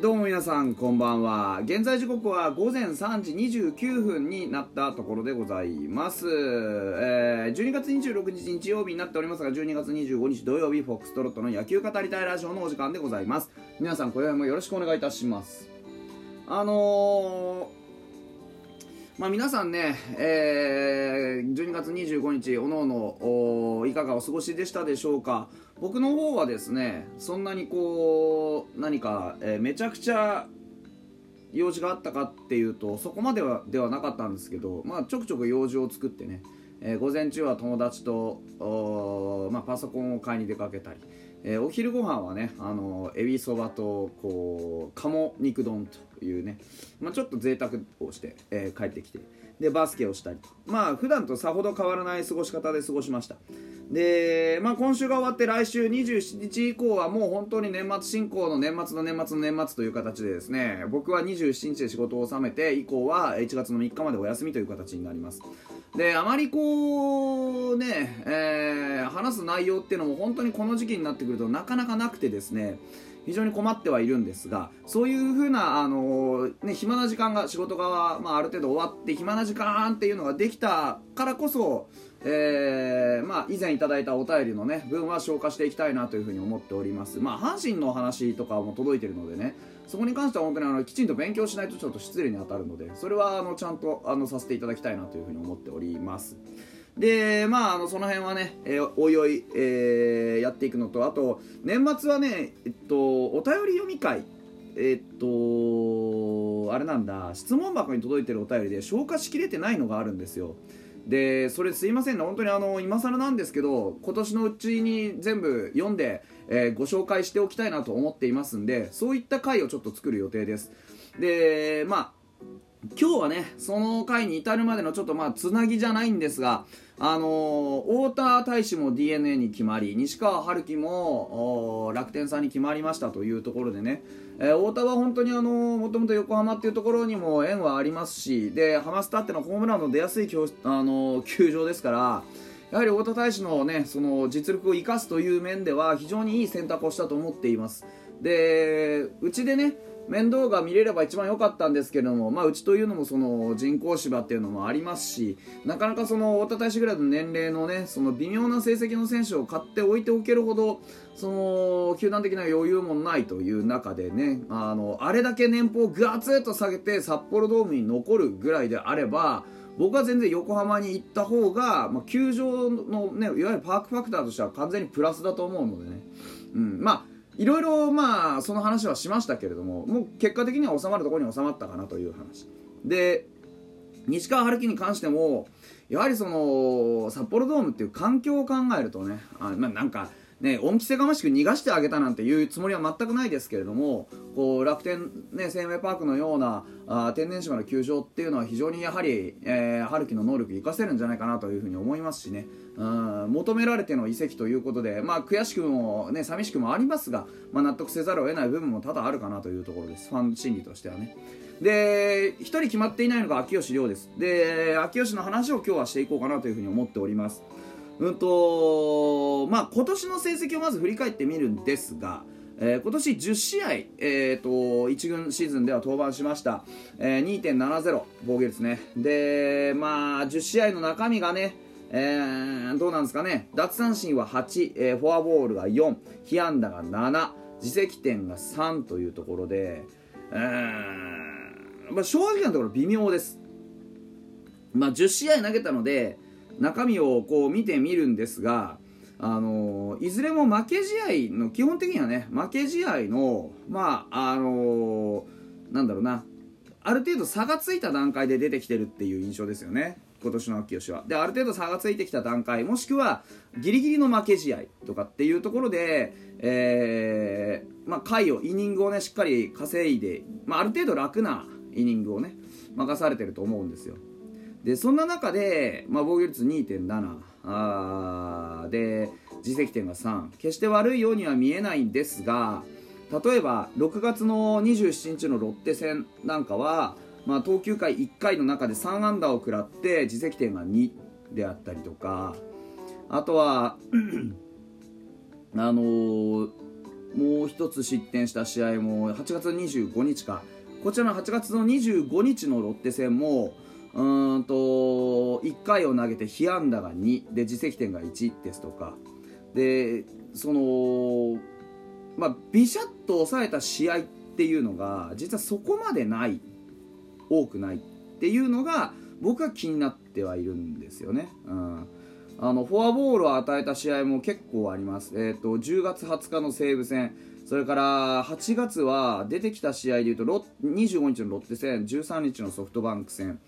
どうも皆さんこんばんは。現在時刻は午前3時29分になったところでございます、えー、12月26日日曜日になっておりますが12月25日土曜日フォックストロットの野球語りたいラジオのお時間でございます。皆さん今宵もよろしくお願いいたします。あのーまあ、皆さんね、えー、12月25日、おのおのいかがお過ごしでしたでしょうか？僕の方はですね、そんなにこう、何か、えー、めちゃくちゃ用事があったかっていうと、そこまではではなかったんですけど、まあ、ちょくちょく用事を作ってね、えー、午前中は友達とお、まあ、パソコンを買いに出かけたり、えー、お昼ご飯はねあのエビそばとこう鴨肉丼というね、まあ、ちょっと贅沢をして、えー、帰ってきて。でバスケをしたり。まあ普段とさほど変わらない過ごし方で過ごしました。で、まあ、今週が終わって来週27日以降はもう本当に年末進行の年末の年末の年末という形でですね。僕は27日で仕事を収めて以降は1月の3日までお休みという形になります。であまりこうね、えー、話す内容っていうのも本当にこの時期になってくるとなかなかなくてですね。非常に困ってはいるんですがそういうふうな、あのー、ね、暇な時間が仕事が、まあ、ある程度終わって暇な時間っていうのができたからこそ、えー、まあ、以前いただいたお便りの、ね、分は消化していきたいなというふうに思っております、まあ、阪神の話とかも届いてるのでねそこに関しては本当にあのきちんと勉強しないとちょっと失礼に当たるのでそれはあのちゃんとあのさせていただきたいなというふうに思っております。でまああのその辺はね、えー、おいおい、えー、やっていくのとあと年末はねえっとお便り読み会えっとあれなんだ質問箱に届いてるお便りで消化しきれてないのがあるんですよ。でそれすいませんね本当にあの今更なんですけど今年のうちに全部読んでえー、ご紹介しておきたいなと思っていますんでそういった回をちょっと作る予定です。でまあ今日はねその回に至るまでのちょっとまあつなぎじゃないんですがあのー、太田大使も d n a に決まり西川春樹も楽天さんに決まりましたというところでね、えー、太田は本当にあのもともと横浜っていうところにも縁はありますしでハマスタってのホームランの出やすいあのー、球場ですからやはり太田大使の,、ね、その実力を生かすという面では非常にいい選択をしたと思っています。でうちでね面倒が見れれば一番良かったんですけども、まあ、うちというのもその人工芝っていうのもありますしなかなかその太田大使ぐらいの年齢のねその微妙な成績の選手を買っておいておけるほどその球団的な余裕もないという中でねあのあれだけ年俸をガツッと下げて札幌ドームに残るぐらいであれば僕は全然横浜に行った方が、まあ、球場の、ね、いわゆるパークファクターとしては完全にプラスだと思うのでね、うん、まあいろいろまあその話はしましたけれどももう結果的には収まるところに収まったかなという話。で西川春樹に関してもやはりその札幌ドームっていう環境を考えるとねあ、まあ、なんかね、恩着せがましく逃がしてあげたなんていうつもりは全くないですけれどもこう楽天、ね、生命パークのようなあ天然芝の球場っていうのは非常にやはり、えー、春樹の能力を生かせるんじゃないかなというふうに思いますしね。うん求められての移籍ということで、まあ、悔しくも、ね、寂しくもありますが、まあ、納得せざるを得ない部分も多々あるかなというところです。ファン心理としてはね。で1人決まっていないのが秋吉亮です。で秋吉の話を今日はしていこうかなというふうに思っております。うんとまあ、今年の成績をまず振り返ってみるんですが、えー、今年10試合、えーと、1軍シーズンでは登板しました、えー、2.70防御率ね。で、まあ、10試合の中身がね、えー、どうなんですかね。奪三振は8、えー、フォアボールが4被安打が7自責点が3というところで、えーまあ、正直なところ微妙です、まあ、10試合投げたので中身をこう見てみるんですが、あのいずれも負け試合の基本的にはね負け試合のまああのなんだろうなある程度差がついた段階で出てきてるっていう印象ですよね。今年の秋吉は。である程度差がついてきた段階もしくはギリギリの負け試合とかっていうところで、えーまあ、回をイニングをねしっかり稼いで、まあ、ある程度楽なイニングをね任されてると思うんですよ。でそんな中で、まあ、防御率2.7あで自責点が3決して悪いようには見えないんですが例えば6月の27日のロッテ戦なんかは、まあ、投球回1回の中で3安打を食らって自責点が2であったりとか。あとは あのー、もう一つ失点した試合も8月25日か。こちらの8月の25日のロッテ戦もうんと1回を投げて被安打が2で自責点が1ですとか。でそのまあビシャッと抑えた試合っていうのが実はそこまでない。多くないっていうのが僕は気になってはいるんですよね。うん。あのフォアボールを与えた試合も結構あります、えーと、10月20日の西武戦。それから8月は出てきた試合でいうと25日のロッテ戦。13日のソフトバンク戦。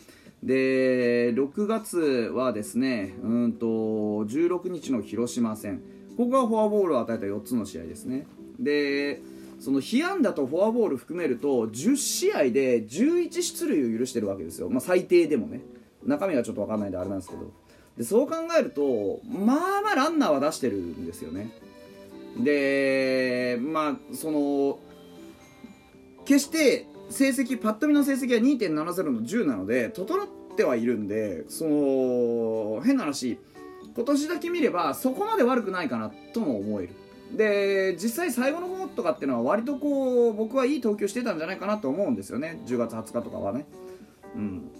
で6月はですねうんと16日の広島戦。ここがフォアボールを与えた4つの試合ですね。でその被安打とフォアボール含めると10試合で11出塁を許してるわけですよ、まあ、最低でもね。中身がちょっと分かんないんであれなんですけど。でそう考えるとまあまあランナーは出してるんですよね。でまあその決して成績パッと見の成績は2.70の10なので整ってはいるんでその変な話今年だけ見ればそこまで悪くないかなとも思える。で実際最後の方とかっていうのは割とこう僕はいい投球してたんじゃないかなと思うんですよね。10月20日とかはね。うん。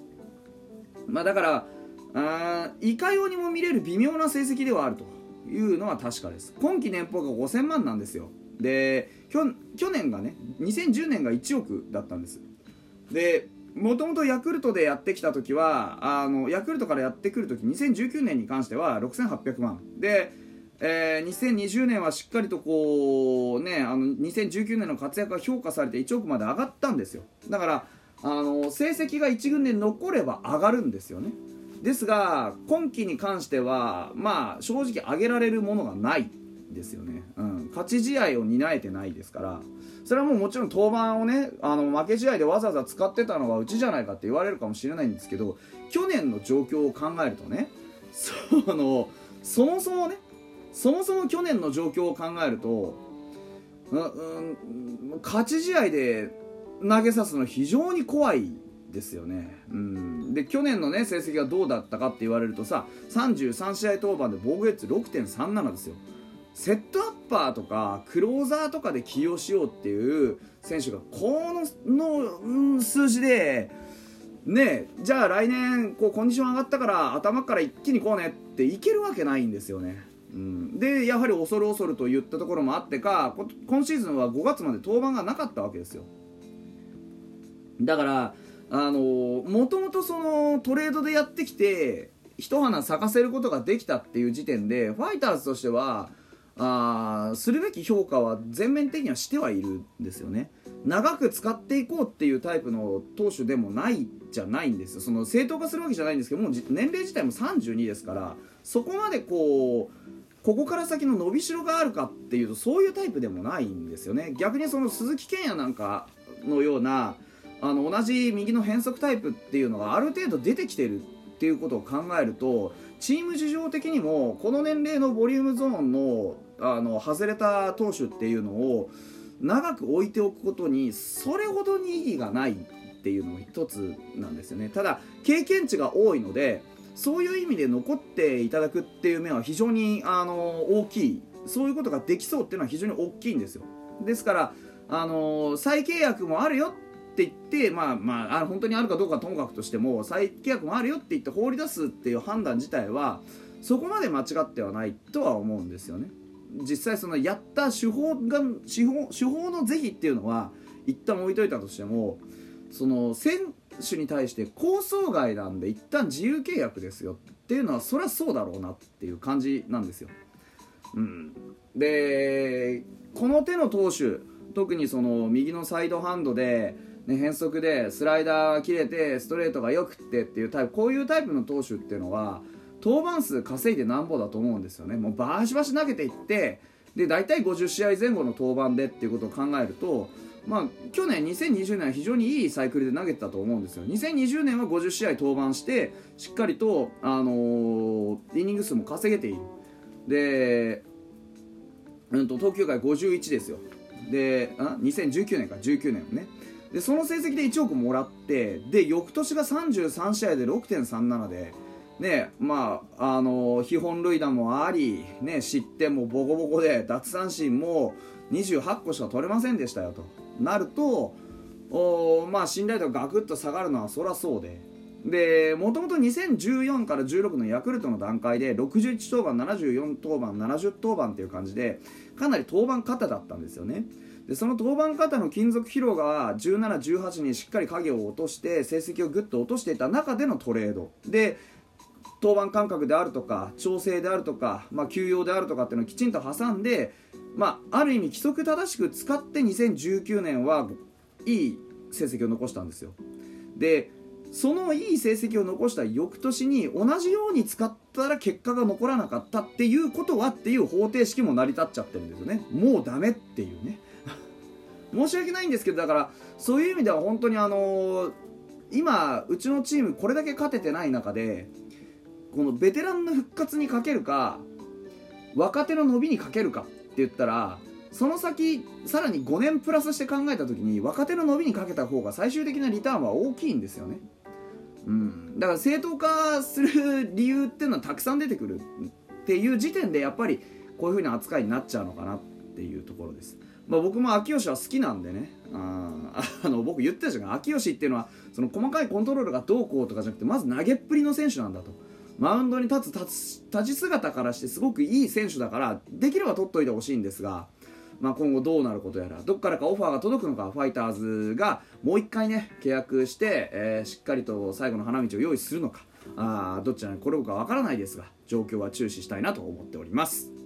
まあだからあいかようにも見れる微妙な成績ではあるというのは確かです。今季年俸が5000万なんですよ。で去年がね2010年が1億だったんです。でもともとヤクルトでやってきた時はあのヤクルトからやってくる時2019年に関しては6800万で、えー、2020年はしっかりとこうねあの2019年の活躍が評価されて1億まで上がったんですよ。だからあの成績が1軍で残れば上がるんですよね。ですが今季に関してはまあ正直挙げられるものがない。ですよね、うん、勝ち試合を担えてないですから。それはもうもちろん登板をねあの負け試合でわざわざ使ってたのはうちじゃないかって言われるかもしれないんですけど去年の状況を考えるとねそのそもそもねそもそも去年の状況を考えると、うん、勝ち試合で投げさすの非常に怖いですよね、うん、で去年のね成績がどうだったかって言われるとさ33試合登板で防御率6.37ですよ。セットアッパーとかクローザーとかで起用しようっていう選手がこのの、うん、数字でねじゃあ来年こうコンディション上がったから頭から一気にこうねっていけるわけないんですよね。うん、でやはり恐る恐るといったところもあってか今シーズンは5月まで登板がなかったわけですよだからあのもともとそのトレードでやってきて一花咲かせることができたっていう時点でファイターズとしてはあするべき評価は全面的にはしてはいるんですよね。長く使っていこうっていうタイプの投手でもないじゃないんですよ。その正当化するわけじゃないんですけどもう年齢自体も32ですからそこまでこうここから先の伸びしろがあるかっていうとそういうタイプでもないんですよね。逆にその鈴木健也なんかのようなあの同じ右の変則タイプっていうのがある程度出てきてるっていうことを考えるとチーム事情的にもこの年齢のボリュームゾーンのあの外れた投手っていうのを長く置いておくことにそれほどに意義がないっていうのも一つなんですよね。ただ経験値が多いのでそういう意味で残っていただくっていう面は非常にあの大きいそういうことができそうっていうのは非常に大きいんですよ。ですからあの再契約もあるよって言ってまあまあ本当にあるかどうかともかくとしても再契約もあるよって言って放り出すっていう判断自体はそこまで間違ってはないとは思うんですよね。実際そのやった手法が手法手法の是非っていうのは一旦置いといたとしてもその選手に対して構想外なんで一旦自由契約ですよっていうのはそりゃそうだろうなっていう感じなんですよ。うん、でこの手の投手特にその右のサイドハンドでね、変則でスライダーが切れてストレートがよくってっていうタイプこういうタイプの投手っていうのは登板数稼いでなんぼだと思うんですよね。もうバシバシ投げていってで大体50試合前後の登板でっていうことを考えるとまあ、去年2020年は非常にいいサイクルで投げてたと思うんですよ。2020年は50試合登板してしっかりと、あのー、イニング数も稼げている。で、うんと、東京回51ですよ。であ2019年か。19年ね。でその成績で1億もらってで翌年が33試合で6.37でねまああの基本塁打もあり、ね、失点もボコボコで奪三振も28個しか取れませんでしたよと。なるとおまあ信頼度がガクッと下がるのはそりゃそうで。でもともと2014から16のヤクルトの段階で61登板74登板70登板っていう感じでかなり登板型だったんですよね。でその登板型の金属疲労が17、18にしっかり影を落として成績をぐっと落としていた中でのトレード。で登板間隔であるとか調整であるとか、まあ、休養であるとかっていうのをきちんと挟んで、まあ、ある意味規則正しく使って2019年はいい成績を残したんですよ。でそのいい成績を残した翌年に同じように使ったら結果が残らなかったっていうことはっていう方程式も成り立っちゃってるんですよね。もうダメっていうね。申し訳ないんですけどだからそういう意味では本当にあのー、今うちのチームこれだけ勝ててない中でこのベテランの復活にかけるか若手の伸びにかけるかって言ったらその先さらに5年プラスして考えた時に若手の伸びにかけた方が最終的なリターンは大きいんですよね。うん、だから正当化する理由っていうのはたくさん出てくるっていう時点でやっぱりこういう風な扱いになっちゃうのかなっていうところです、まあ、僕も秋吉は好きなんでね。ああの僕言ってたじゃん秋吉っていうのはその細かいコントロールがどうこうとかじゃなくてまず投げっぷりの選手なんだと。マウンドに立つ立ち姿からしてすごくいい選手だからできれば取っといてほしいんですがまあ、今後どうなることやらどこからかオファーが届くのかファイターズがもう1回ね契約して、えー、しっかりと最後の花道を用意するのかあどちなのかこれ僕は分からないですが状況は注視したいなと思っております。